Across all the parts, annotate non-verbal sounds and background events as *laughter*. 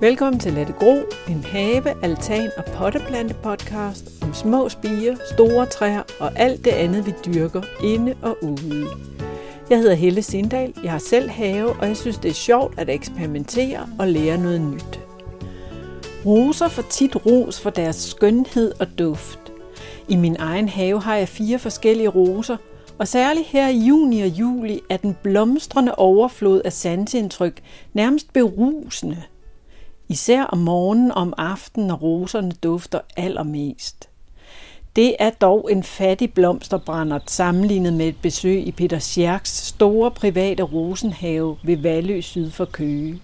Velkommen til Lette Gro, en have, altan og potteplante podcast om små spiger, store træer og alt det andet, vi dyrker inde og ude. Jeg hedder Helle Sindal, jeg har selv have, og jeg synes, det er sjovt at eksperimentere og lære noget nyt. Roser får tit ros for deres skønhed og duft. I min egen have har jeg fire forskellige roser, og særligt her i juni og juli er den blomstrende overflod af sansindtryk nærmest berusende. Især om morgenen og om aftenen, når roserne dufter allermest. Det er dog en fattig blomsterbrændert sammenlignet med et besøg i Peter Scherks store private rosenhave ved Valø syd for Køge.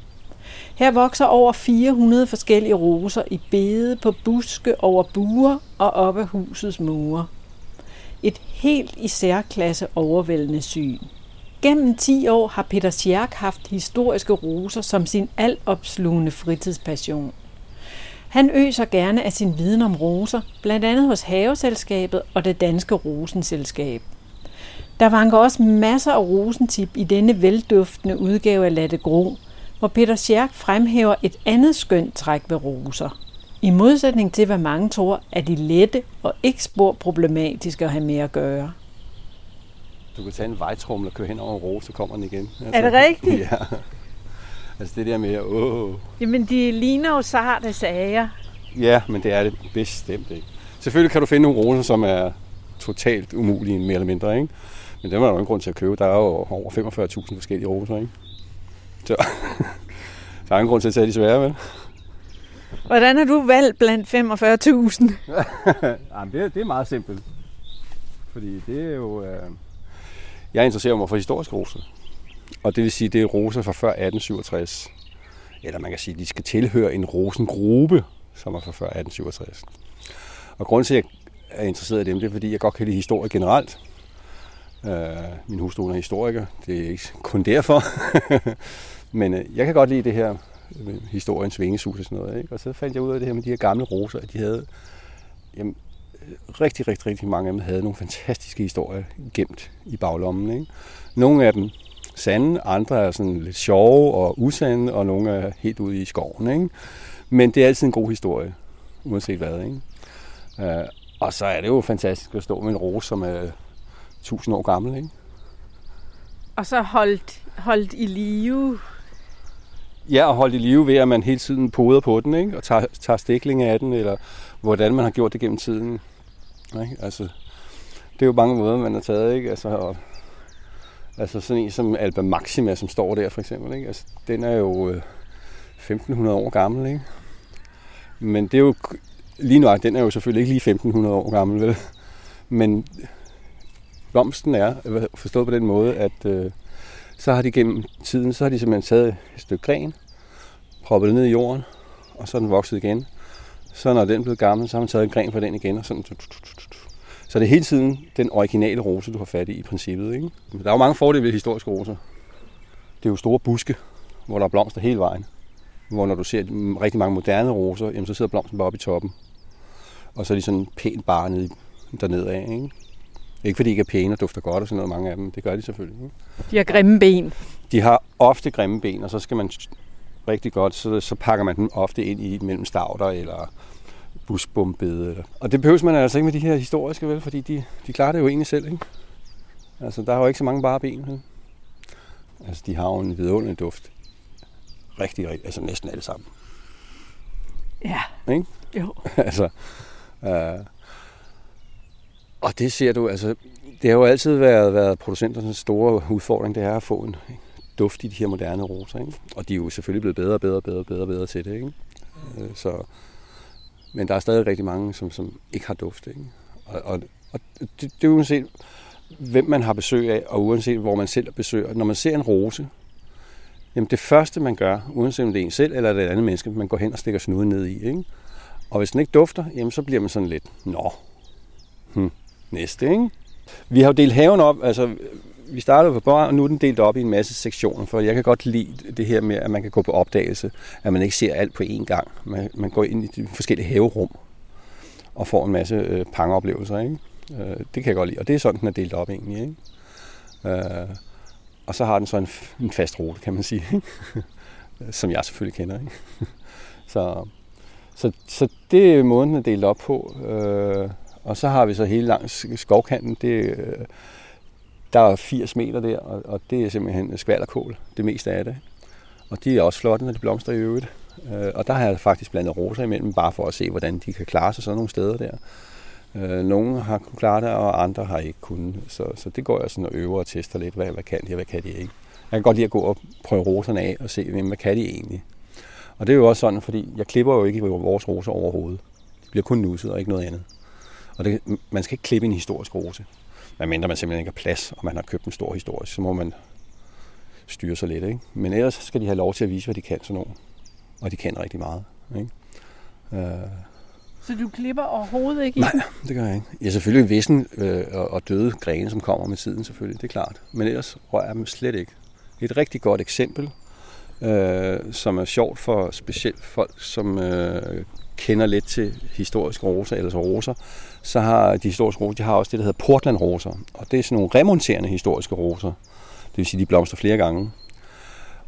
Her vokser over 400 forskellige roser i bede på buske over buer og op ad husets mure. Et helt i særklasse overvældende syn. Gennem 10 år har Peter Scherk haft historiske roser som sin altopslugende fritidspassion. Han øser gerne af sin viden om roser, blandt andet hos Haveselskabet og det danske Rosenselskab. Der vanker også masser af rosentip i denne velduftende udgave af Latte Gro, hvor Peter Scherk fremhæver et andet skønt træk ved roser. I modsætning til, hvad mange tror, er de lette og ikke spor problematiske at have med at gøre. Du kan tage en vejtrummel og køre hen over en rose, så kommer den igen. Altså, er det rigtigt? *laughs* Ja. Altså det der med, åh. Jamen, de ligner jo sarte sager. Ja, men det er det bestemt ikke. Selvfølgelig kan du finde nogle roser, som er totalt umulige, mere eller mindre, ikke? Men dem er der jo ingen grund til at købe. Der er jo over 45.000 forskellige roser, ikke? Så *laughs* der er ingen grund til at tage de svære, vel? Hvordan har du valgt blandt 45.000? *laughs* Jamen, det, det er meget simpelt. Fordi det er jo... Øh... Jeg interesserer mig for historiske roser. Og det vil sige, det er roser fra før 1867. Eller man kan sige, at de skal tilhøre en rosengruppe, som er fra før 1867. Og grunden til, at jeg er interesseret i dem, det er, fordi jeg godt kan lide historie generelt. Øh, min hustru er historiker. Det er ikke kun derfor. *laughs* Men øh, jeg kan godt lide det her historiens vingesus og sådan noget. Ikke? Og så fandt jeg ud af det her med de her gamle roser, at de havde jamen, rigtig, rigtig, rigtig mange af dem havde nogle fantastiske historier gemt i baglommen. Ikke? Nogle af dem sande, andre er sådan lidt sjove og usande, og nogle er helt ude i skoven. Ikke? Men det er altid en god historie, uanset hvad. Ikke? Uh, og så er det jo fantastisk at stå med en rose, som er 1000 år gammel. Ikke? Og så holdt, holdt i live. Ja, og holdt i live ved, at man hele tiden poder på den, ikke? og tager, tager stikling af den, eller hvordan man har gjort det gennem tiden. Ikke? Altså, det er jo mange måder, man har taget. Ikke? Altså, og, altså sådan en som Alba Maxima, som står der for eksempel. Ikke? Altså, den er jo øh, 1500 år gammel. Ikke? Men det er jo lige nu, den er jo selvfølgelig ikke lige 1500 år gammel, vel? Men blomsten er forstået på den måde, at øh, så har de gennem tiden, så har de simpelthen taget et stykke gren, proppet det ned i jorden, og så er den vokset igen. Så når den blevet gammel, så har man taget en gren fra den igen, og sådan. Så det er hele tiden den originale rose, du har fat i i princippet. Ikke? Der er jo mange fordele ved historiske roser. Det er jo store buske, hvor der er blomster hele vejen. Hvor når du ser rigtig mange moderne roser, jamen, så sidder blomsten bare oppe i toppen. Og så er de sådan pænt bare nede, dernede af. Ikke? Ikke fordi de ikke er pæne og dufter godt og sådan noget, mange af dem. Det gør de selvfølgelig. Ikke? De har grimme ben. De har ofte grimme ben, og så skal man rigtig godt, så, så pakker man dem ofte ind i mellem stavter eller busbumbede. Og det behøver man altså ikke med de her historiske, vel? Fordi de, de klarer det jo egentlig selv, ikke? Altså, der er jo ikke så mange bare ben. Vel? Altså, de har jo en vidunderlig duft. Rigtig, rigtig, altså næsten alle sammen. Ja. Ikke? Jo. *laughs* altså, øh, og det ser du, altså, det har jo altid været, været producenternes store udfordring, det er at få en duft i de her moderne roser, ikke? Og de er jo selvfølgelig blevet bedre og bedre og bedre, og bedre, bedre til det, ikke? Øh, så, men der er stadig rigtig mange, som, som ikke har duft, ikke? Og, og, og det, det er uanset, hvem man har besøg af, og uanset hvor man selv besøger. Når man ser en rose, jamen det første man gør, uanset om det er en selv eller det er et andet menneske, man går hen og stikker snuden ned i, ikke? Og hvis den ikke dufter, jamen så bliver man sådan lidt, nå, hm, næste, ikke? Vi har jo delt haven op, altså vi startede på børn, og nu er den delt op i en masse sektioner, for jeg kan godt lide det her med, at man kan gå på opdagelse, at man ikke ser alt på én gang. Man, man går ind i de forskellige haverum og får en masse øh, pangeoplevelser, ikke? Øh, det kan jeg godt lide, og det er sådan, den er delt op egentlig, ikke? Øh, og så har den så en, en fast rute, kan man sige. ikke? *laughs* som jeg selvfølgelig kender. Ikke? *laughs* så, så, så det er måden den er delt op på. Øh, og så har vi så hele langs skovkanten, det, øh, der er 80 meter der, og, og det er simpelthen skvalderkål, det meste af det. Og de er også flotte, når de blomstrer i øvrigt. Øh, og der har jeg faktisk blandet roser imellem, bare for at se, hvordan de kan klare sig sådan nogle steder der. Øh, nogle har kunnet klare det, og andre har ikke kunnet. Så, så det går jeg sådan og øver og tester lidt, hvad, hvad kan de, og hvad kan de ikke. Jeg kan godt lide at gå og prøve roserne af og se, hvad kan de egentlig. Og det er jo også sådan, fordi jeg klipper jo ikke vores roser overhovedet. De bliver kun nusset og ikke noget andet. Og det, man skal ikke klippe en historisk rose. Medmindre man simpelthen ikke har plads, og man har købt en stor historisk, så må man styre sig lidt. Ikke? Men ellers skal de have lov til at vise, hvad de kan sådan nogle. Og de kan rigtig meget. Ikke? Uh... Så du klipper overhovedet ikke i Nej, det gør jeg ikke. Ja, selvfølgelig vissen øh, og døde grene, som kommer med tiden selvfølgelig, det er klart. Men ellers rører jeg dem slet ikke. Et rigtig godt eksempel, øh, som er sjovt for specielt folk, som øh, kender lidt til historiske roser, eller så roser, så har de historiske roser, de har også det, der hedder Portland-roser. Og det er sådan nogle remonterende historiske roser. Det vil sige, de blomstrer flere gange.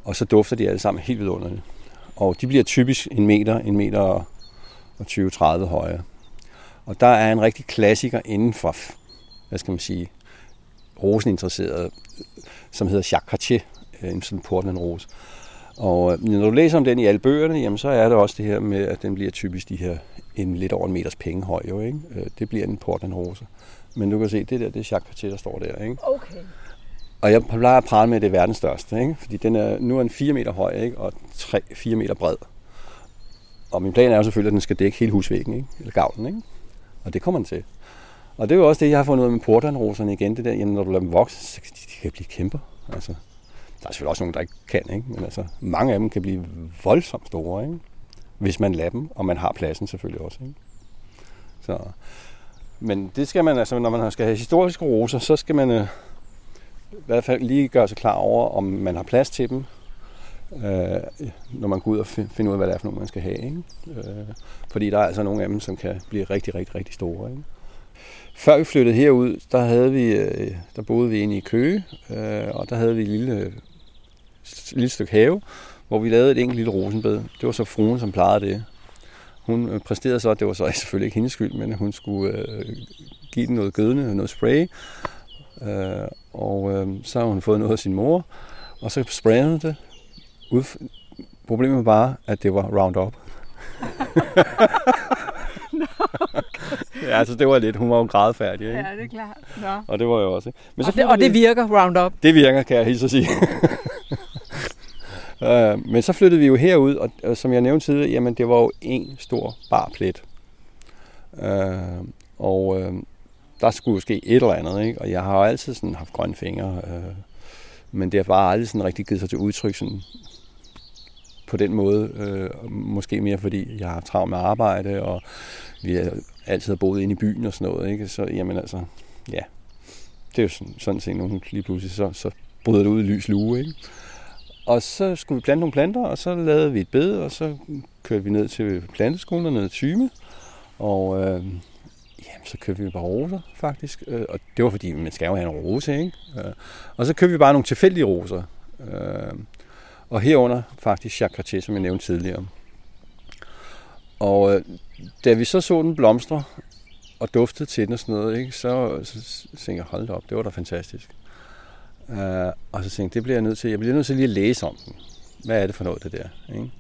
Og så dufter de alle sammen helt vidunderligt. Og de bliver typisk en meter, en meter og 20-30 høje. Og der er en rigtig klassiker inden for, hvad skal man sige, roseninteresserede, som hedder Jacques Cartier, en sådan Portland-rose. Og øh, når du læser om den i alle bøgerne, jamen, så er det også det her med, at den bliver typisk de her en lidt over en meters penge høj. Jo, ikke? Øh, det bliver en Portland rose. Men du kan se, det der, det er Jacques Cartier, der står der. Ikke? Okay. Og jeg plejer at prale med, at det er verdens største, ikke? fordi den er, nu er den 4 meter høj ikke? og 3, 4 meter bred. Og min plan er jo selvfølgelig, at den skal dække hele husvæggen, ikke? eller gavlen. Ikke? Og det kommer den til. Og det er jo også det, jeg har fundet ud af med portlandroserne igen. Det der, jamen, når du lader dem vokse, så kan de, de kan blive kæmper. Altså, der er selvfølgelig også nogen, der ikke kan, ikke? men altså, mange af dem kan blive voldsomt store, ikke? hvis man lader dem, og man har pladsen selvfølgelig også. Ikke? Så, men det skal man altså, når man skal have historiske roser, så skal man øh, i hvert fald lige gøre sig klar over, om man har plads til dem, øh, når man går ud og finder ud af, hvad det er for nogle, man skal have. Ikke? Øh, fordi der er altså nogle af dem, som kan blive rigtig, rigtig, rigtig store. Ikke? Før vi flyttede herud, der, havde vi, øh, der boede vi inde i Køge, øh, og der havde vi et lille, lille stykke have, hvor vi lavede et enkelt lille rosenbed. Det var så fruen, som plejede det. Hun øh, præsterede så, det var så *laughs* selvfølgelig ikke hendes skyld, men hun skulle øh, give den noget gødende, noget spray. Øh, og øh, så har hun fået noget af sin mor, og så sprayede hun det. Ud. Problemet var bare, at det var Roundup. *laughs* ja, altså det var lidt, hun var jo grædfærdig, ikke? Ja, det er klart. Nå. Og det var jo også, ikke? Men så og, det, og det virker, Roundup? Det virker, kan jeg helt så sige. Uh, *laughs* men så flyttede vi jo herud, og, og som jeg nævnte tidligere, jamen det var jo en stor barplet. Uh, og uh, der skulle jo ske et eller andet, ikke? Og jeg har jo altid sådan haft grønne fingre, uh, men det har bare aldrig sådan rigtig givet sig til udtryk sådan på den måde. Uh, måske mere fordi jeg har travlt med arbejde, og vi har altid har boet inde i byen og sådan noget, ikke? Så jamen altså, ja, det er jo sådan, sådan set nogle lige pludselig, så, så bryder det ud i lys lue, ikke? Og så skulle vi plante nogle planter, og så lavede vi et bed, og så kørte vi ned til planteskolen og ned til Tyme. Og øh, jamen, så købte vi bare roser, faktisk. Øh, og det var fordi, man skal jo have en rose, ikke? Øh, og så købte vi bare nogle tilfældige roser. Øh, og herunder faktisk Jacques Cartier, som jeg nævnte tidligere. Og øh, da vi så så den blomstre og duftede til den og sådan noget, ikke, så, så tænkte jeg, hold da op, det var da fantastisk. Uh, og så tænkte jeg, det bliver jeg nødt til. Jeg bliver nødt til lige at læse om den. Hvad er det for noget, det der? Ikke?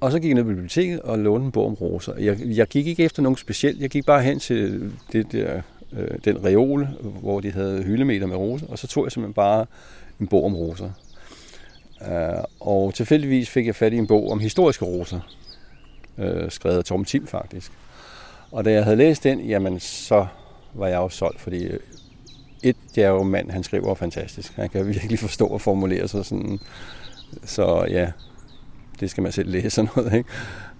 Og så gik jeg ned på biblioteket og lånte en bog om roser. Jeg, jeg gik ikke efter nogen specielt. Jeg gik bare hen til det der, øh, den reol, hvor de havde hyldemeter med roser. Og så tog jeg simpelthen bare en bog om roser. Uh, og tilfældigvis fik jeg fat i en bog om historiske roser øh, skrevet af Torben Tim faktisk. Og da jeg havde læst den, jamen så var jeg jo solgt, fordi øh, et, det er jo mand, han skriver fantastisk. Han kan virkelig forstå og formulere sig sådan. Så ja, det skal man selv læse sådan noget. Ikke?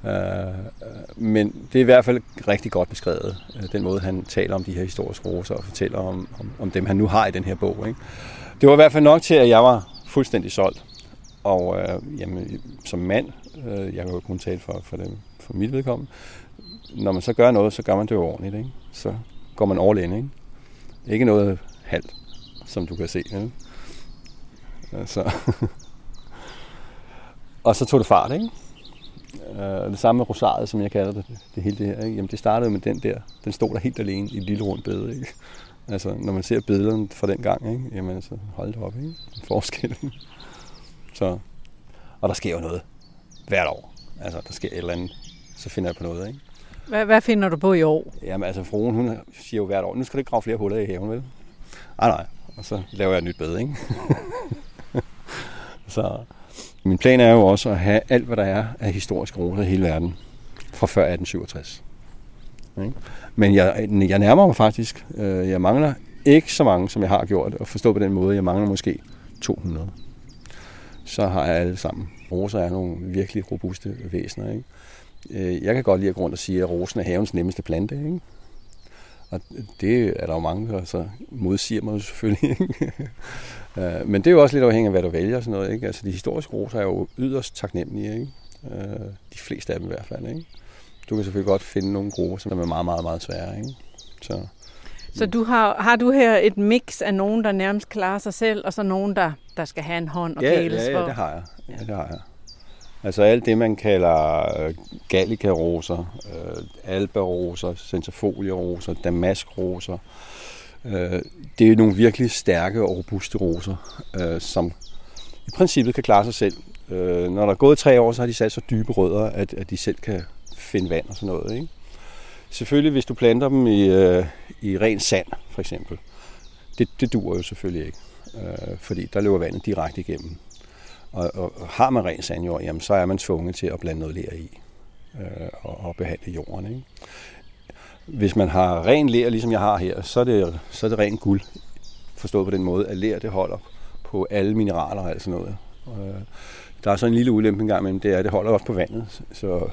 Uh, men det er i hvert fald rigtig godt beskrevet, uh, den måde, han taler om de her historiske roser og fortæller om, om, om dem, han nu har i den her bog. Ikke? Det var i hvert fald nok til, at jeg var fuldstændig solgt. Og uh, jamen, som mand, uh, jeg kan jo kun tale for, for, dem, for mit vedkommende, når man så gør noget, så gør man det jo ordentligt. Ikke? Så går man all in. Ikke? Ikke noget halvt, som du kan se. Ikke? Altså. *laughs* og så tog det fart, ikke? Øh, det samme med rosaret, som jeg kalder det, det hele det her. Ikke? Jamen, det startede med den der. Den stod der helt alene i et lille rundt bed, Ikke? Altså, når man ser billederne fra den gang, ikke? jamen, så hold det op, ikke? Forskellen. *laughs* Så, og der sker jo noget hvert år. Altså, der sker et eller andet, så finder jeg på noget, ikke? Hvad, hvad finder du på i år? Jamen, altså, fruen, hun siger jo hvert år, nu skal du ikke grave flere huller i haven, vel? Nej, nej. Og så laver jeg et nyt bed, ikke? *laughs* så min plan er jo også at have alt, hvad der er af historiske roser i hele verden fra før 1867. Ikke? Men jeg, jeg nærmer mig faktisk. Øh, jeg mangler ikke så mange, som jeg har gjort, og forstå på den måde, jeg mangler måske 200. Så har jeg alle sammen. Roser er nogle virkelig robuste væsener. Ikke? Øh, jeg kan godt lide at gå rundt og sige, at rosen er havens nemmeste plante. Ikke? Og det er der jo mange, der så modsiger mig selvfølgelig. *laughs* Øh, men det er jo også lidt afhængigt af, hvad du vælger. Og sådan noget, ikke? Altså, de historiske roser er jo yderst taknemmelige. Ikke? De fleste af dem i hvert fald. Ikke? du kan selvfølgelig godt finde nogle grupper, som er meget, meget, meget svære. Ikke? Så, så du har, har du her et mix af nogen, der nærmest klarer sig selv, og så nogen, der, der skal have en hånd og ja, kæles ja, for? Ja, det har jeg. Ja, det har jeg. Altså alt det, man kalder øh, øh, alba-roser, centifolia-roser, damask-roser, øh, det er nogle virkelig stærke og robuste roser, øh, som i princippet kan klare sig selv. Øh, når der er gået tre år, så har de sat så dybe rødder, at, at de selv kan finde vand og sådan noget. Ikke? Selvfølgelig, hvis du planter dem i, øh, i ren sand, for eksempel, det, det dur jo selvfølgelig ikke, øh, fordi der løber vandet direkte igennem. Og, og har man ren sandjord, jamen, så er man tvunget til at blande noget ler i øh, og, og behandle jorden. Ikke? Hvis man har ren ler, ligesom jeg har her, så er det, så er det ren guld. Forstået på den måde, at ler det holder på alle mineraler og alt sådan noget. Øh, der er så en lille ulempe engang, men det er, at det holder også på vandet. Så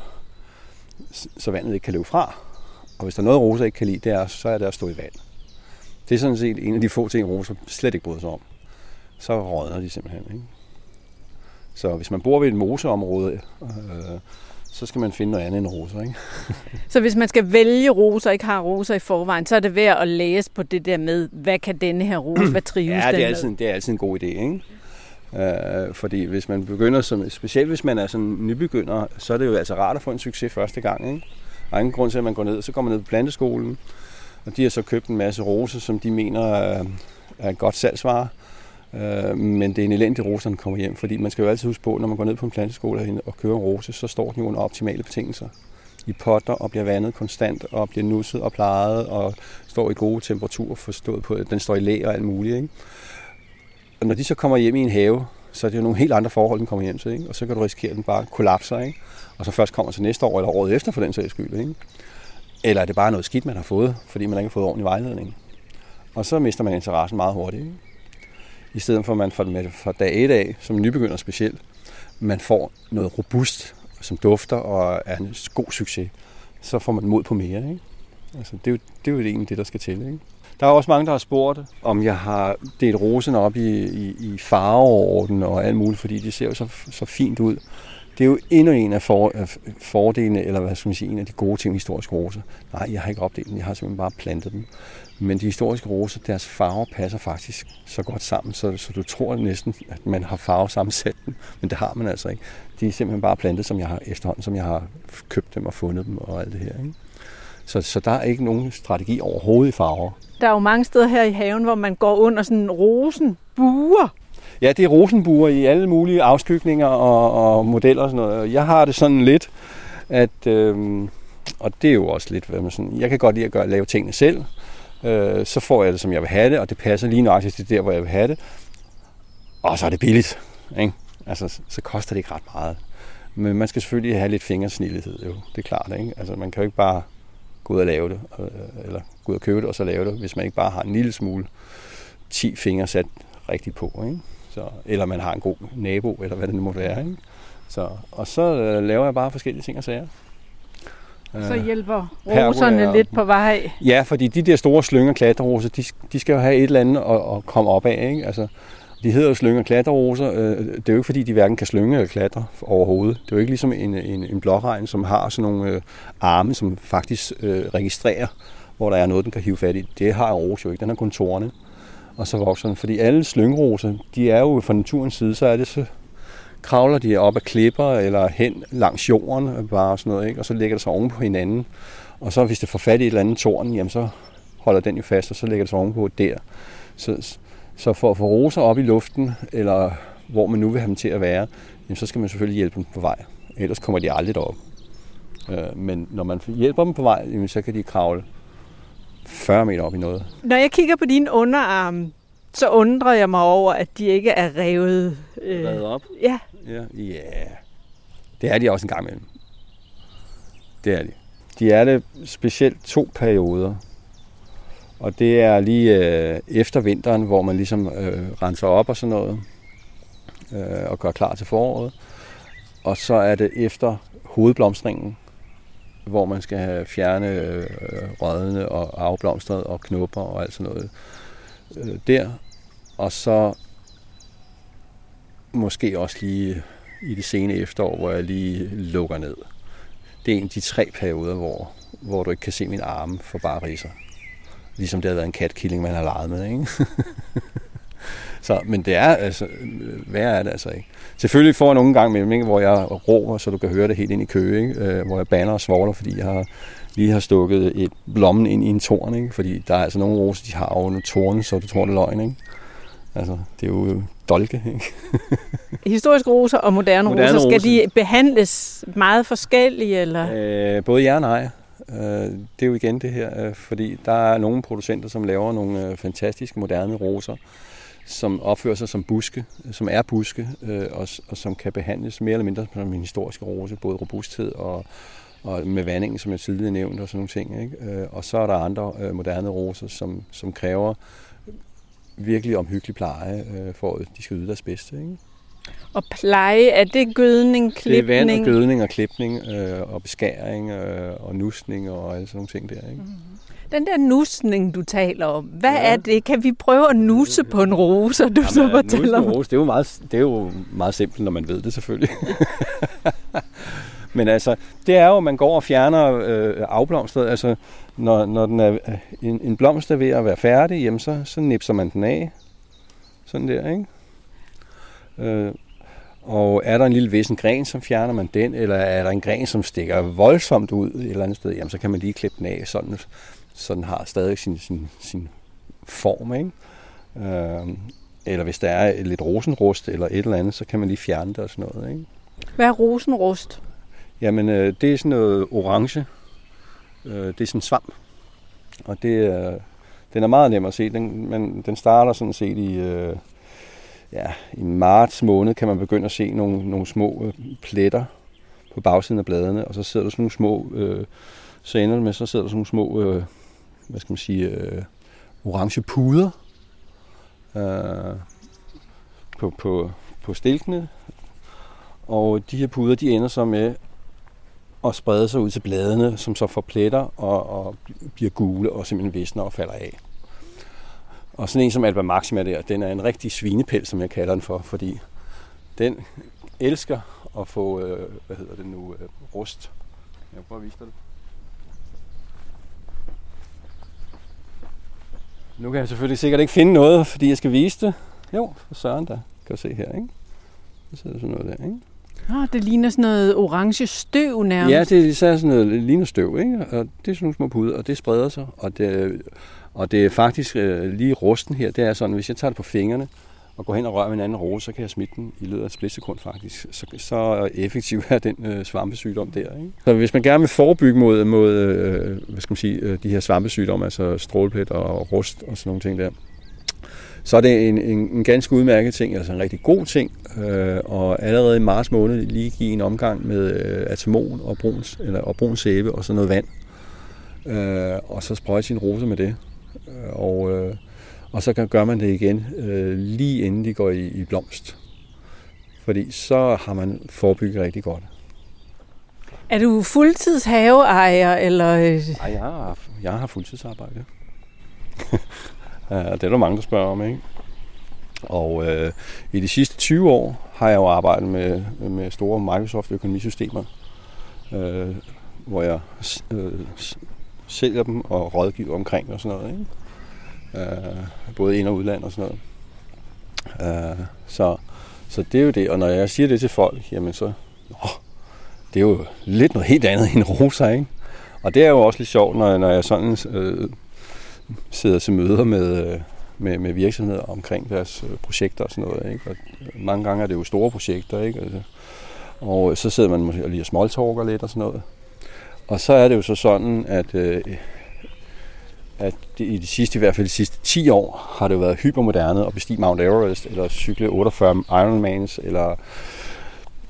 så vandet ikke kan løbe fra. Og hvis der er noget, roser ikke kan lide, det er, så er det at stå i vand. Det er sådan set en af de få ting, roser slet ikke bryder sig om. Så rådner de simpelthen. Ikke? Så hvis man bor ved et moseområde, øh, så skal man finde noget andet end roser. Ikke? *laughs* så hvis man skal vælge roser og ikke har roser i forvejen, så er det værd at læse på det der med, hvad kan denne her rose, hvad trives ja, det er, altid, det er altid en god idé. Ikke? Øh, fordi hvis man begynder, som, specielt hvis man er sådan nybegynder, så er det jo altså rart at få en succes første gang. Ikke? Der er ingen grund til, at man går ned, så går man ned på planteskolen, og de har så købt en masse roser, som de mener er, er et godt salgsvare. Øh, men det er en elendig rose, der kommer hjem, fordi man skal jo altid huske på, når man går ned på en planteskole og køber en rose, så står den jo under optimale betingelser i potter og bliver vandet konstant og bliver nusset og plejet og står i gode temperaturer forstået på, at den står i læ og alt muligt. Ikke? Og når de så kommer hjem i en have, så er det jo nogle helt andre forhold, den kommer hjem til. Ikke? Og så kan du risikere, at den bare kollapser. Ikke? Og så først kommer til næste år, eller året efter for den sags skyld. Ikke? Eller er det bare noget skidt, man har fået, fordi man ikke har fået ordentlig vejledning. Og så mister man interessen meget hurtigt. Ikke? I stedet for, at man får med fra dag 1 af, som nybegynder specielt, man får noget robust, som dufter og er en god succes, så får man mod på mere. Ikke? Altså, det, er jo, det er jo egentlig det, der skal til. Ikke? Der er også mange, der har spurgt, om jeg har delt rosen op i, i, i farveorden og alt muligt, fordi de ser jo så, så fint ud. Det er jo endnu en af, for, fordelene, eller hvad skal man sige, en af de gode ting med historiske roser. Nej, jeg har ikke opdelt dem, jeg har simpelthen bare plantet dem. Men de historiske roser, deres farver passer faktisk så godt sammen, så, så du tror næsten, at man har farve sammensat dem, men det har man altså ikke. De er simpelthen bare plantet, som jeg har efterhånden, som jeg har købt dem og fundet dem og alt det her. Ikke? Så, så der er ikke nogen strategi overhovedet i farver. Der er jo mange steder her i haven, hvor man går under sådan en rosenbuer. Ja, det er rosenbuer i alle mulige afskygninger og, og modeller og sådan noget. Jeg har det sådan lidt, at, øh, og det er jo også lidt, hvad man sådan, jeg kan godt lide at gøre, lave tingene selv. Øh, så får jeg det, som jeg vil have det, og det passer lige nøjagtigt til der, hvor jeg vil have det. Og så er det billigt. Ikke? Altså, så koster det ikke ret meget. Men man skal selvfølgelig have lidt fingersnillighed, jo. Det er klart, ikke? Altså, man kan jo ikke bare gå ud og lave det, øh, øh, eller gå ud og købe det, og så lave det, hvis man ikke bare har en lille smule 10 fingre sat rigtigt på. Ikke? Så, eller man har en god nabo, eller hvad det nu må være. Ikke? Så, og så øh, laver jeg bare forskellige ting og sager. Så øh, hjælper roserne lidt på vej. Ja, fordi de der store slynger klatreroser, de, de skal jo have et eller andet at, at komme op af. Ikke? Altså, de hedder jo slynger klatreroser. Øh, det er jo ikke fordi, de hverken kan slynge eller klatre overhovedet. Det er jo ikke ligesom en, en, en blåregn, som har sådan nogle øh, arme, som faktisk øh, registrerer, hvor der er noget, den kan hive fat i. Det har rose jo ikke. Den har kun tårne. Og så vokser den. Fordi alle slyngeroser, de er jo fra naturens side, så er det så kravler de op ad klipper eller hen langs jorden, bare sådan noget, ikke? og så ligger det sig oven på hinanden. Og så hvis det får fat i et eller andet tårn, jamen så holder den jo fast, og så ligger det sig ovenpå der. Så, så for at få roser op i luften, eller hvor man nu vil have dem til at være, jamen så skal man selvfølgelig hjælpe dem på vej. Ellers kommer de aldrig derop. Øh, men når man hjælper dem på vej, jamen så kan de kravle 40 meter op i noget. Når jeg kigger på dine underarme, så undrer jeg mig over, at de ikke er revet. Øh... Revet op? Ja. Ja, yeah. det er de også en gang imellem. Det er de. De er det specielt to perioder. Og det er lige øh, efter vinteren, hvor man ligesom øh, renser op og sådan noget, øh, og gør klar til foråret. Og så er det efter hovedblomstringen, hvor man skal have fjerne øh, røddene og afblomstret og knopper og alt sådan noget øh, der. Og så måske også lige i det sene efterår, hvor jeg lige lukker ned. Det er en af de tre perioder, hvor, hvor du ikke kan se min arme for bare riser. Ligesom det har været en katkilling, man har leget med, ikke? *laughs* så, men det er altså, værre er det altså ikke. Selvfølgelig får jeg nogle gange med, ikke, hvor jeg råber, så du kan høre det helt ind i kø, ikke? Øh, hvor jeg banner og svogler, fordi jeg har, lige har stukket et blommen ind i en torn, ikke? fordi der er altså nogle roser, de har jo nogle torne, så du tror, det er løgn. Ikke? Altså, det er jo dolke, ikke? *laughs* Historiske roser og moderne, moderne roser, skal roser. de behandles meget forskellige, eller? Øh, både ja og nej. Øh, det er jo igen det her, øh, fordi der er nogle producenter, som laver nogle øh, fantastiske moderne roser, som opfører sig som buske, som er buske, øh, og, og som kan behandles mere eller mindre som en historisk rose, både robusthed og, og med vandingen, som jeg tidligere nævnte, og sådan nogle ting. Ikke? Øh, og så er der andre øh, moderne roser, som, som kræver virkelig omhyggelig pleje, øh, for at de skal yde deres bedste. Ikke? Og pleje, er det gødning, klipning? Det er vand og gødning og klipning, øh, og beskæring øh, og nusning og alle sådan nogle ting der. Ikke? Mm-hmm. Den der nusning, du taler om, hvad ja. er det? Kan vi prøve at nusse på en rose, du Jamen, så fortæller om? Rose, det, er jo meget, det er jo meget simpelt, når man ved det selvfølgelig. *laughs* Men altså, det er jo, at man går og fjerner øh, afblomstret. Altså, når, når den er, en, en blomst er ved at være færdig, jamen så, så nipser man den af. Sådan der, ikke? Øh, og er der en lille vissen gren, så fjerner man den, eller er der en gren, som stikker voldsomt ud et eller andet sted, jamen så kan man lige klippe den af, sådan, så den har stadig sin, sin, sin form, ikke? Øh, eller hvis der er lidt rosenrust eller et eller andet, så kan man lige fjerne det og sådan noget, ikke? Hvad er rosenrust? Jamen, øh, det er sådan noget orange. Øh, det er sådan en svamp. Og det, øh, den er meget nem at se. Den, men den starter sådan set i, øh, ja, i marts måned, kan man begynde at se nogle, nogle små øh, pletter på bagsiden af bladene, og så sidder der sådan nogle små, øh, så ender det med, så sidder der sådan nogle små, øh, hvad skal man sige, øh, orange puder øh, på, på, på stilkene. Og de her puder, de ender så med at sprede sig ud til bladene, som så får pletter og, og bliver gule og simpelthen visner og falder af. Og sådan en som Alba Maxima der, den er en rigtig svinepels, som jeg kalder den for, fordi den elsker at få, øh, hvad hedder det nu, øh, rust. Jeg prøver at vise dig det. Nu kan jeg selvfølgelig sikkert ikke finde noget, fordi jeg skal vise det. Jo, for søren der. Kan du se her, ikke? Så sidder sådan noget der, ikke? Oh, det ligner sådan noget orange støv nærmest. Ja, det er sådan noget, det ligner støv, ikke? Og det er sådan nogle små puder, og det spreder sig. Og det, og det er faktisk øh, lige rusten her, det er sådan, hvis jeg tager det på fingrene, og går hen og rører med en anden rose, så kan jeg smitte den i løbet af et splitsekund faktisk. Så, så effektiv er den øh, svampesygdom der. Ikke? Så hvis man gerne vil forebygge mod, mod øh, hvad skal man sige, øh, de her svampesygdomme, altså stråleplet og rust og sådan nogle ting der, så er det en, en, en ganske udmærket ting, altså en rigtig god ting, øh, og allerede i marts måned lige give en omgang med øh, atamon og brun, eller, og brun sæbe og så noget vand, øh, og så sprøjte sin rose med det. Øh, og, øh, og så gør man det igen øh, lige inden de går i, i blomst. Fordi så har man forebygget rigtig godt. Er du fuldtids haveejer, eller? Nej, jeg har, jeg har fuldtidsarbejde. *laughs* det er der mange, der spørger om, ikke? Og øh, i de sidste 20 år har jeg jo arbejdet med, med store Microsoft-økonomisystemer, øh, hvor jeg øh, sælger dem og rådgiver omkring og sådan noget. Ikke? Øh, både ind- og udland og sådan noget. Øh, så, Så det er jo det, og når jeg siger det til folk, jamen så, åh, det er jo lidt noget helt andet end rosa, ikke? Og det er jo også lidt sjovt, når, når jeg sådan øh, sidder til møder med, øh, med, med virksomheder omkring deres øh, projekter og sådan noget. Ikke? Og mange gange er det jo store projekter, ikke? Altså, og så sidder man måske lige og smalltalker lidt og sådan noget. Og så er det jo så sådan, at, øh, at det, i de sidste, i hvert fald de sidste 10 år, har det jo været hypermoderne at bestige Mount Everest, eller cykle 48 Ironmans, eller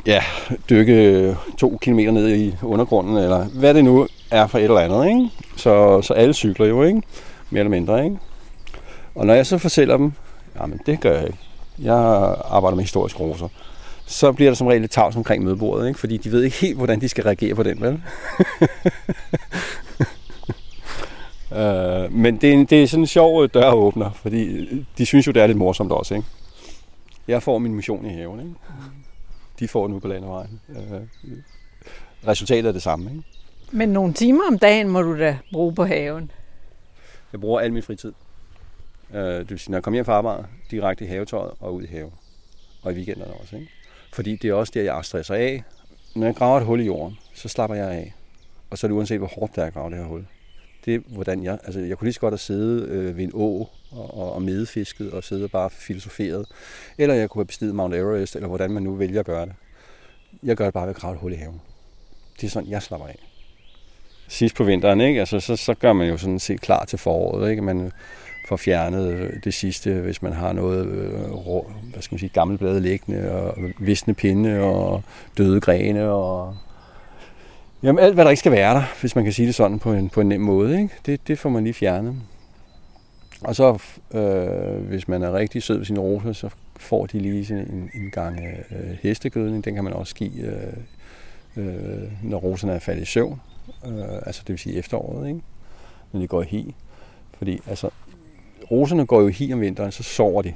ja, dykke to kilometer ned i undergrunden, eller hvad det nu er for et eller andet. Ikke? Så, så alle cykler jo, ikke? mere eller mindre. Ikke? Og når jeg så fortæller dem, jamen det gør jeg ikke. Jeg arbejder med historiske roser. Så bliver der som regel lidt tavs omkring mødebordet, ikke? fordi de ved ikke helt, hvordan de skal reagere på den, vel? uh, *laughs* men det er, det er sådan en sjov døråbner, fordi de synes jo, det er lidt morsomt også. Ikke? Jeg får min mission i haven. Ikke? De får den ude på landevejen. Uh, resultatet er det samme. Ikke? Men nogle timer om dagen må du da bruge på haven. Jeg bruger al min fritid. Øh, det vil sige, når jeg kommer hjem fra arbejde, direkte i havetøjet og ud i have. Og i weekenderne også. Ikke? Fordi det er også der, jeg stresser af. Når jeg graver et hul i jorden, så slapper jeg af. Og så er det uanset, hvor hårdt det er at grave det her hul. Det er, hvordan jeg... Altså, jeg kunne lige så godt have siddet øh, ved en å og, og, og medfisket og siddet og bare filosoferet. Eller jeg kunne have bestiget Mount Everest, eller hvordan man nu vælger at gøre det. Jeg gør det bare ved at grave et hul i haven. Det er sådan, jeg slapper af sidst på vinteren, ikke? Altså, så, så gør man jo sådan set klar til foråret, ikke? Man får fjernet det sidste, hvis man har noget øh, rå, hvad skal man sige, gamle blade liggende, og visne pinde, og døde grene, og jamen, alt, hvad der ikke skal være der, hvis man kan sige det sådan på en, på en nem måde, ikke? Det, det får man lige fjernet. Og så, øh, hvis man er rigtig sød ved sine roser, så får de lige en, en gang øh, hestegødning. Den kan man også give, øh, øh, når roserne er faldet i søvn øh, altså det vil sige efteråret, ikke? når de går i hi. Fordi altså, roserne går jo i hi om vinteren, så sover de.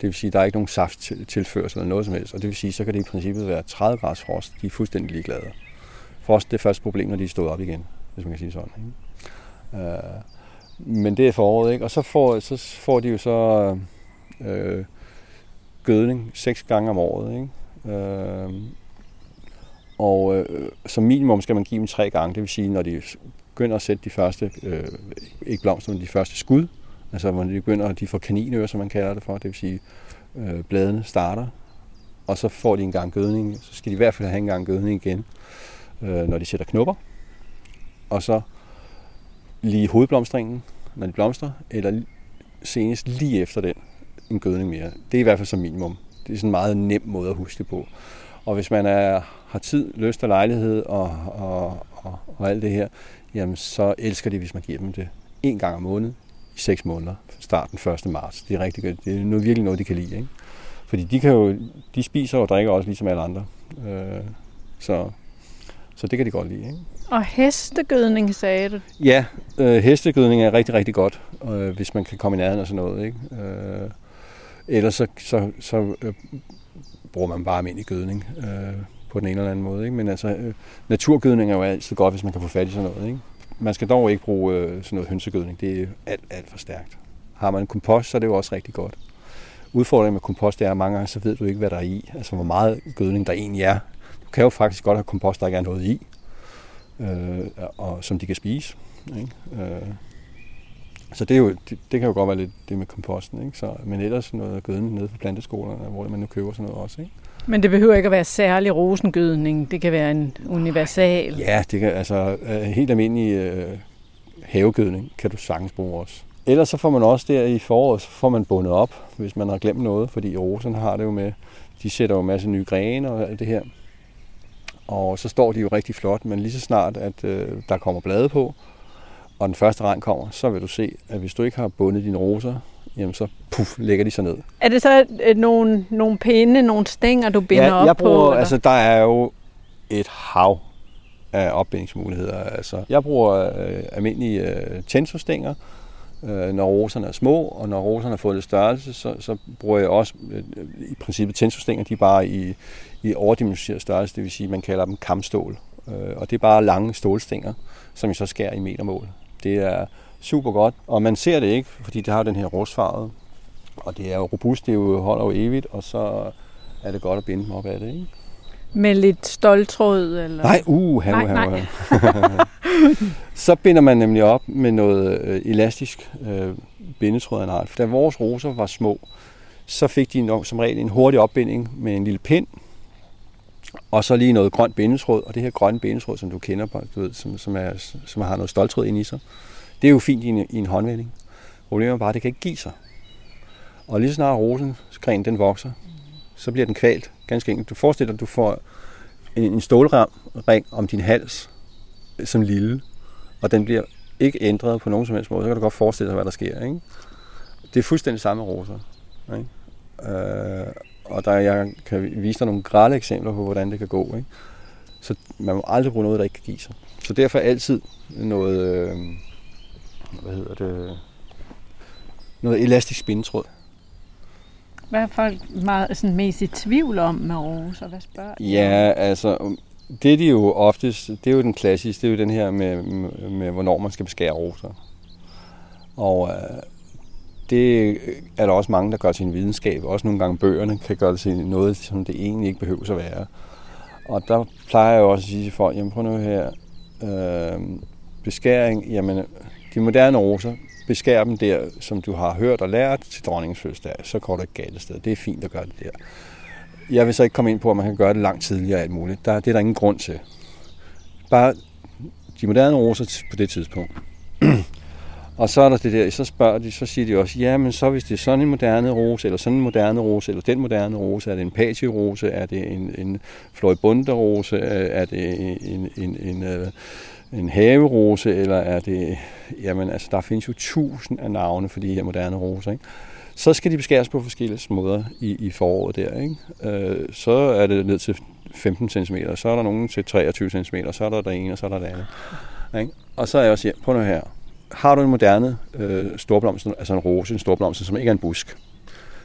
Det vil sige, at der er ikke nogen saft tilførsel eller noget som helst. Og det vil sige, så kan det i princippet være 30 grads frost. De er fuldstændig ligeglade. Frost det er første problem, når de er stået op igen, hvis man kan sige sådan. Ikke? Øh, men det er foråret, ikke? Og så får, så får de jo så øh, gødning seks gange om året, ikke? Øh, og øh, som minimum skal man give dem tre gange, det vil sige, når de begynder at sætte de første, øh, ikke blomster, men de første skud, altså man de begynder, de får kaninører, som man kalder det for, det vil sige, øh, bladene starter, og så får de en gang gødning, så skal de i hvert fald have en gang gødning igen, øh, når de sætter knopper, og så lige hovedblomstringen, når de blomstrer, eller senest lige efter den, en gødning mere. Det er i hvert fald som minimum. Det er sådan en meget nem måde at huske det på. Og hvis man er, har tid, lyst og lejlighed og, og, og, og alt det her, jamen så elsker de, hvis man giver dem det en gang om måneden i seks måneder, starten 1. marts. Det er rigtig. Det er noget, virkelig noget, de kan lide. Ikke? Fordi de, kan jo, de spiser og drikker også ligesom alle andre. Øh, så, så det kan de godt lide. Ikke? Og hestegødning, sagde du? Ja, øh, hestegødning er rigtig, rigtig godt, øh, hvis man kan komme i nærheden og sådan noget. Ikke? Øh, ellers så, så, så øh, bruger man bare almindelig gødning øh, på den ene eller anden måde. Ikke? Men altså, øh, naturgødning er jo altid godt, hvis man kan få fat i sådan noget. Ikke? Man skal dog ikke bruge øh, sådan noget hønsegødning. Det er alt, alt for stærkt. Har man kompost, så er det jo også rigtig godt. Udfordringen med kompost er, at mange gange så ved du ikke, hvad der er i. Altså, hvor meget gødning der egentlig er. Du kan jo faktisk godt have kompost, der ikke er noget i, øh, og som de kan spise. Ikke? Øh, så det, er jo, det, det kan jo godt være lidt det med komposten, ikke? Så, men ellers noget gødning nede på planteskolerne, hvor man nu køber sådan noget også. Ikke? Men det behøver ikke at være særlig rosengødning. Det kan være en universal. Ja, det kan, altså øh, helt almindelig øh, havegødning kan du sagtens bruge også. Ellers så får man også der i foråret, så får man bundet op, hvis man har glemt noget, fordi rosen har det jo med, de sætter jo en masse nye grene og alt det her. Og så står de jo rigtig flot, men lige så snart, at øh, der kommer blade på, og den første regn kommer, så vil du se, at hvis du ikke har bundet dine roser, jamen så puff, lægger de sig ned. Er det så øh, nogle, nogle pinde, nogle stænger, du binder ja, op jeg bruger, på? Eller? Altså, der er jo et hav af opbindingsmuligheder. Altså, jeg bruger øh, almindelige øh, tensostænger, øh, når roserne er små, og når roserne har fået lidt størrelse, så, så bruger jeg også øh, i princippet tensostænger, de er bare i, i overdimensioneret størrelse, det vil sige, man kalder dem kamstål. Øh, og det er bare lange stålstænger, som jeg så skærer i metermål. Det er super godt, og man ser det ikke, fordi det har den her rustfarve, og det er jo robust, det jo holder jo evigt, og så er det godt at binde dem op af det, ikke? Med lidt stoltråd? Eller? Nej, uh, have, have, have. *laughs* så binder man nemlig op med noget øh, elastisk øh, bindetråd af en art. Da vores roser var små, så fik de som regel en hurtig opbinding med en lille pind, og så lige noget grønt bindetråd, og det her grønne bindetråd, som du kender, du ved, som, som, er, som har noget stoltråd ind i sig, det er jo fint i en, i en håndvending. Problemet er bare, at det kan ikke give sig. Og lige snart rosengren den vokser, så bliver den kvalt, ganske enkelt. Du forestiller dig, at du får en, en stålring om din hals øh, som lille, og den bliver ikke ændret på nogen som helst måde. Så kan du godt forestille dig, hvad der sker. Ikke? Det er fuldstændig samme roser. Ikke? Øh, og der jeg kan vise dig nogle grælde eksempler på, hvordan det kan gå. Ikke? Så man må aldrig bruge noget, der ikke kan give sig. Så derfor altid noget, øh, hvad hedder det, noget elastisk spindtråd. Hvad er folk meget, sådan mest i tvivl om med roser? Hvad spørger Ja, altså, det er de jo oftest, det er jo den klassiske, det er jo den her med, med, med hvornår man skal beskære roser. Og øh, det er der også mange, der gør til en videnskab. Også nogle gange bøgerne kan gøre det til noget, som det egentlig ikke behøver at være. Og der plejer jeg også at sige til folk, jamen prøv nu her, øh, beskæring, jamen de moderne roser, beskær dem der, som du har hørt og lært til dronningens fødselsdag, så går det ikke galt sted. Det er fint at gøre det der. Jeg vil så ikke komme ind på, at man kan gøre det langt tidligere alt muligt. Der, det er der ingen grund til. Bare de moderne roser på det tidspunkt. *clears throat* og så er der det der, så spørger de, så siger de også, ja, men så hvis det er sådan en moderne rose, eller sådan en moderne rose, eller den moderne rose, er det en patierose, er det en, en floribunderose, øh, er det en, en, en, en, øh, en haverose, eller er det, jamen altså, der findes jo tusind af navne for de her moderne roser, ikke? Så skal de beskæres på forskellige måder i, i foråret der, ikke? Øh, så er det ned til 15 cm, så er der nogen til 23 cm, så er der der ene, og så er der det andet. Ikke? Og så er jeg også her, på nu her. Har du en moderne øh, storblomst, altså en rose, en storblomst, som ikke er en busk,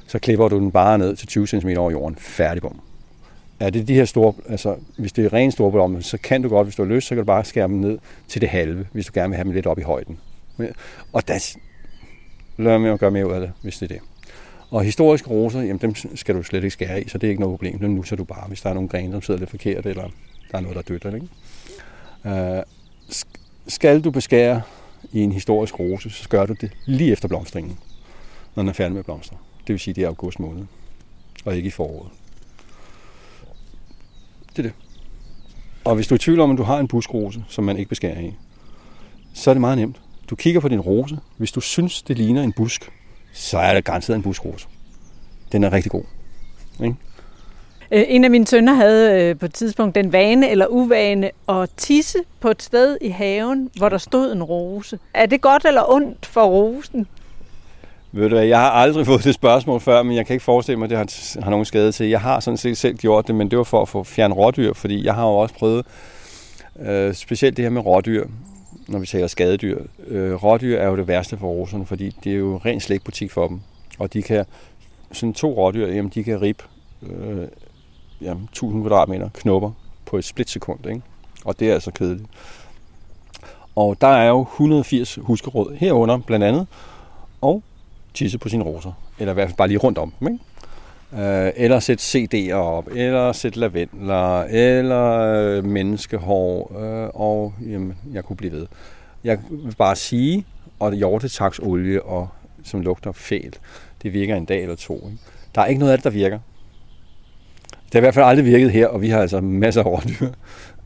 så klipper du den bare ned til 20 cm over jorden. Færdig bum er det de her store, altså hvis det er ren storblommer, så kan du godt, hvis du har lyst, så kan du bare skære dem ned til det halve, hvis du gerne vil have dem lidt op i højden. Og der lærer mig at gøre mere ud af det, hvis det er det. Og historiske roser, jamen dem skal du slet ikke skære i, så det er ikke noget problem. Nu så du bare, hvis der er nogle grene, som sidder lidt forkert, eller der er noget, der dødt. Ikke? Uh, skal du beskære i en historisk rose, så gør du det lige efter blomstringen, når den er færdig med blomster. Det vil sige, det er august måned, og ikke i foråret. Det er det. Og hvis du er i tvivl om, at du har en buskrose, som man ikke beskærer i, så er det meget nemt. Du kigger på din rose. Hvis du synes, det ligner en busk, så er det garanteret en buskrose. Den er rigtig god. Ikke? Øh, en af mine sønner havde øh, på et tidspunkt den vane eller uvane at tisse på et sted i haven, hvor der stod en rose. Er det godt eller ondt for rosen? Ved du hvad, jeg har aldrig fået det spørgsmål før, men jeg kan ikke forestille mig, at det har, har nogen skade til. Jeg har sådan set selv gjort det, men det var for at få fjern rådyr, fordi jeg har jo også prøvet, øh, specielt det her med rådyr, når vi taler skadedyr. Øh, rådyr er jo det værste for roserne, fordi det er jo ren slægbutik for dem. Og de kan, sådan to rådyr, jamen de kan rip øh, jamen, 1000 kvadratmeter knopper på et splitsekund, ikke? Og det er altså kedeligt. Og der er jo 180 huskeråd herunder blandt andet, og tisse på sine roser. Eller i hvert fald bare lige rundt om dem. Ikke? Øh, eller sætte CD'er op, eller sætte lavendler, eller øh, menneskehår, øh, og jamen, jeg kunne blive ved. Jeg vil bare sige, og hjortetaksolie, og, som lugter fælt, det virker en dag eller to. Ikke? Der er ikke noget af det, der virker. Det har i hvert fald aldrig virket her, og vi har altså masser af rådyr.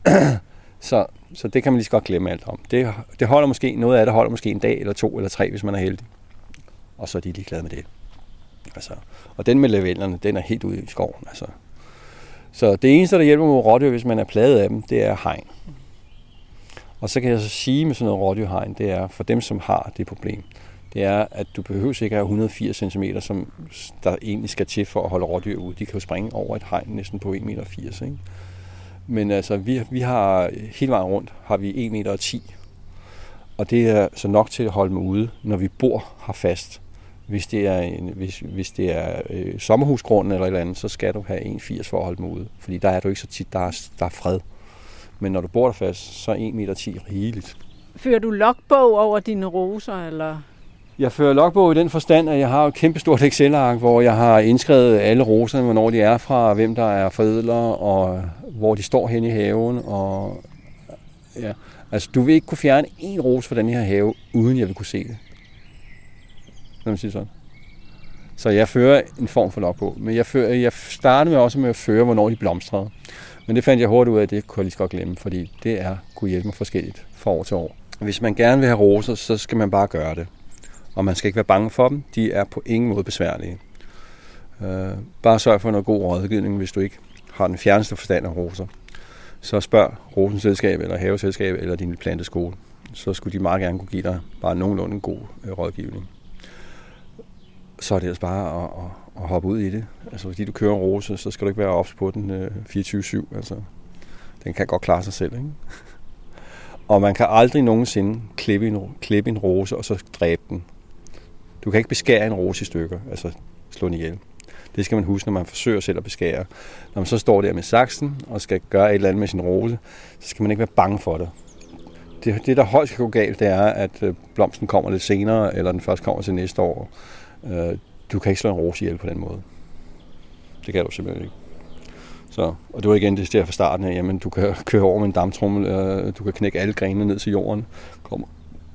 *clears throat* så, så det kan man lige så godt glemme alt om. Det, det holder måske, noget af det holder måske en dag eller to eller tre, hvis man er heldig og så er de ligeglade med det. Altså, og den med lavenderne, den er helt ude i skoven. Altså. Så det eneste, der hjælper mod rådyr, hvis man er plaget af dem, det er hegn. Og så kan jeg så sige med sådan noget rådyrhegn, det er for dem, som har det problem, det er, at du behøver ikke have 180 cm, som der egentlig skal til for at holde rådyr ude. De kan jo springe over et hegn næsten på 1,80 meter. Ikke? Men altså, vi, vi har hele vejen rundt, har vi 1,10 meter. Og det er så nok til at holde dem ude, når vi bor her fast. Hvis det er, en, hvis, hvis det er øh, sommerhusgrunden eller et eller andet, så skal du have 1,80 for at holde dem ude. Fordi der er du ikke så tit, der er, der er fred. Men når du bor der fast, så er 1,10 meter rigeligt. Fører du logbog over dine roser, eller? Jeg fører logbog i den forstand, at jeg har et kæmpestort Excel-ark, hvor jeg har indskrevet alle roserne, hvornår de er fra, hvem der er forædlere, og hvor de står hen i haven. Og, ja. Altså, du vil ikke kunne fjerne en rose fra den her have, uden jeg vil kunne se det. Lad mig sige sådan. Så jeg fører en form for logbog. Men jeg, fører, jeg startede med også med at føre, hvornår de blomstrede. Men det fandt jeg hurtigt ud af, at det kunne jeg lige så godt glemme, fordi det er kunne hjælpe mig forskelligt fra år til år. Hvis man gerne vil have roser, så skal man bare gøre det. Og man skal ikke være bange for dem. De er på ingen måde besværlige. Øh, bare sørg for noget god rådgivning, hvis du ikke har den fjerneste forstand af roser. Så spørg rosenselskab eller haveselskab eller din planteskole. Så skulle de meget gerne kunne give dig bare nogenlunde en god øh, rådgivning. Så er det altså bare at, at, at hoppe ud i det. Altså fordi du kører en rose, så skal du ikke være ops på den øh, 24-7. Altså, den kan godt klare sig selv. Ikke? Og man kan aldrig nogensinde klippe en, klippe en rose og så dræbe den. Du kan ikke beskære en rose i stykker, altså slå den ihjel. Det skal man huske, når man forsøger selv at beskære. Når man så står der med saksen og skal gøre et eller andet med sin rose, så skal man ikke være bange for det. Det, det der højst kan gå galt, det er, at øh, blomsten kommer lidt senere, eller den først kommer til næste år. Øh, du kan ikke slå en rose ihjel på den måde. Det kan du simpelthen ikke. Så, og det var igen det der fra starten af, jamen du kan køre over med en damptrummel, øh, du kan knække alle grenene ned til jorden, kommer,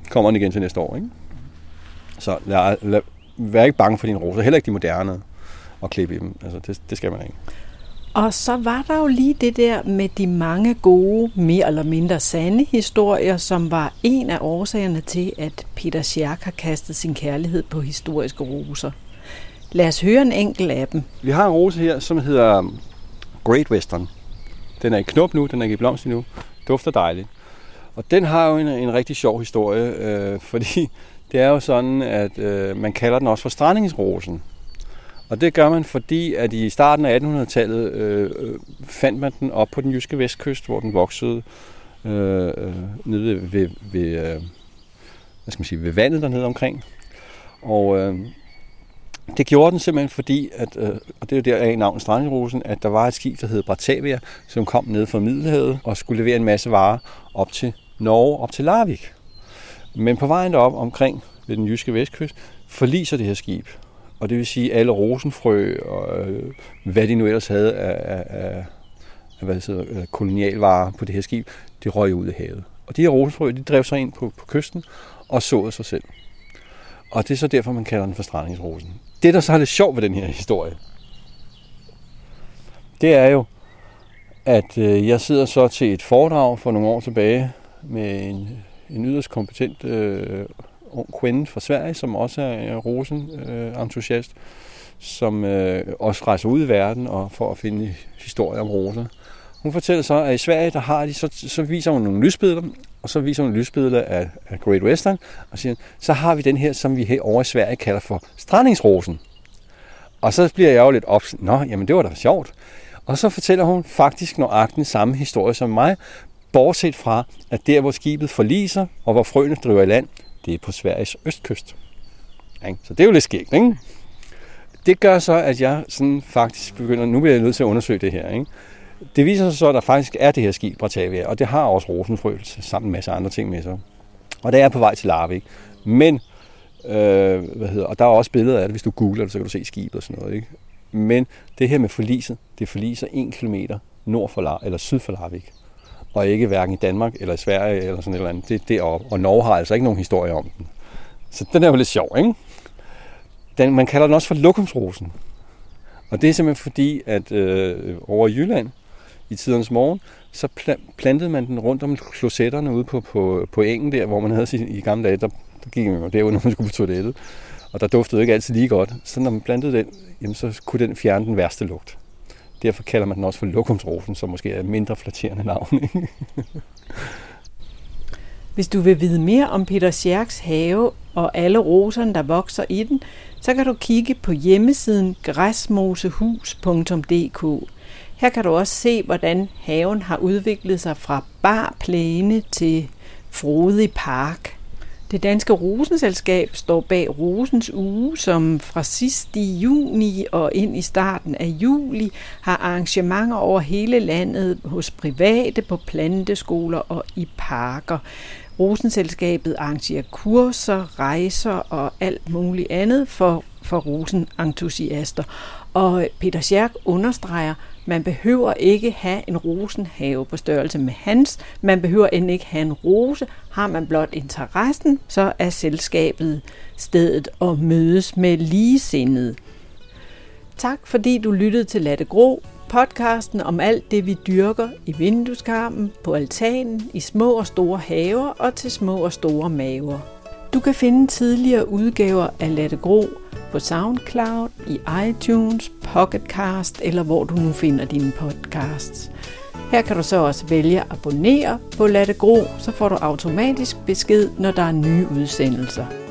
kommer den igen til næste år. Ikke? Så lad, lad, vær ikke bange for dine roser, heller ikke de moderne, og klippe i dem. Altså, det, det skal man ikke. Og så var der jo lige det der med de mange gode, mere eller mindre sande historier, som var en af årsagerne til, at Peter Scherk har kastet sin kærlighed på historiske roser. Lad os høre en enkelt af dem. Vi har en rose her, som hedder Great Western. Den er i knop nu, den er ikke i blomst nu. Dufter dejligt. Og den har jo en, en rigtig sjov historie, øh, fordi *laughs* det er jo sådan, at øh, man kalder den også for strandingsrosen. Og det gør man, fordi at i starten af 1800-tallet øh, øh, fandt man den op på den jyske vestkyst, hvor den voksede øh, øh, nede ved, ved, ved, øh, hvad skal man sige, ved vandet dernede omkring. Og øh, det gjorde den simpelthen fordi, at, øh, og det er jo der af navnet Strandrosen, at der var et skib, der hed Batavia, som kom ned fra Middelhavet og skulle levere en masse varer op til Norge, op til Larvik. Men på vejen derop omkring ved den jyske vestkyst, forliser det her skib. Og det vil sige, alle rosenfrø og øh, hvad de nu ellers havde af, af, af hvad hedder, øh, kolonialvarer på det her skib, det røg ud i havet. Og de her rosenfrø, de drev sig ind på, på kysten og såede sig selv. Og det er så derfor, man kalder den for strandingsrosen. Det, der så er lidt sjovt ved den her historie, det er jo, at øh, jeg sidder så til et foredrag for nogle år tilbage med en, en yderst kompetent øh, ung kvinde fra Sverige, som også er øh, rosen-entusiast, øh, som øh, også rejser ud i verden og for at finde historier om roser. Hun fortæller så, at i Sverige, der har de, så, så viser hun nogle lysbilleder, og så viser hun lysbilleder af, af Great Western, og siger, så har vi den her, som vi her over i Sverige kalder for strandingsrosen. Og så bliver jeg jo lidt op, nå, jamen det var da sjovt. Og så fortæller hun faktisk nøjagtigt den samme historie som mig, bortset fra, at der hvor skibet forliser, og hvor frøene driver i land, det er på Sveriges østkyst. Så det er jo lidt skægt, ikke? Det gør så, at jeg sådan faktisk begynder, nu bliver jeg nødt til at undersøge det her, ikke? Det viser sig så, at der faktisk er det her skib Bratavia, og det har også rosenfrø sammen med en masse andre ting med sig. Og det er på vej til Larvik. Men, øh, hvad hedder, og der er også billeder af det, hvis du googler det, så kan du se skibet og sådan noget. Ikke? Men det her med forliset, det forliser en kilometer nord for Lar, eller syd for Larvik. Og ikke hverken i Danmark eller i Sverige eller sådan et eller andet. Det er deroppe. Og Norge har altså ikke nogen historie om den. Så den er jo lidt sjov, ikke? Den, man kalder den også for lokumsrosen. Og det er simpelthen fordi, at øh, over i Jylland, i tidernes morgen, så plantede man den rundt om klosetterne ude på, på, på engen der, hvor man havde sin, i gamle dage, der, der gik man jo derud, når man skulle på toilettet. Og der duftede ikke altid lige godt. Så når man plantede den, jamen, så kunne den fjerne den værste lugt. Derfor kalder man den også for lokumsrosen, som måske er et mindre flatterende navn. Ikke? Hvis du vil vide mere om Peter Scherks have og alle roserne, der vokser i den, så kan du kigge på hjemmesiden græsmosehus.dk. Her kan du også se, hvordan haven har udviklet sig fra bar plæne til frodig park. Det danske Rosenselskab står bag Rosens uge, som fra sidst i juni og ind i starten af juli har arrangementer over hele landet hos private, på planteskoler og i parker. Rosenselskabet arrangerer kurser, rejser og alt muligt andet for, for rosenentusiaster. Og Peter Scherk understreger, man behøver ikke have en rosenhave på størrelse med hans. Man behøver end ikke have en rose. Har man blot interessen, så er selskabet stedet at mødes med ligesindede. Tak fordi du lyttede til Latte Gro, podcasten om alt det, vi dyrker i vindueskarmen, på altanen, i små og store haver og til små og store maver. Du kan finde tidligere udgaver af Latte Gro på SoundCloud, i iTunes, Pocketcast eller hvor du nu finder dine podcasts. Her kan du så også vælge at abonnere på Latte Gro, så får du automatisk besked, når der er nye udsendelser.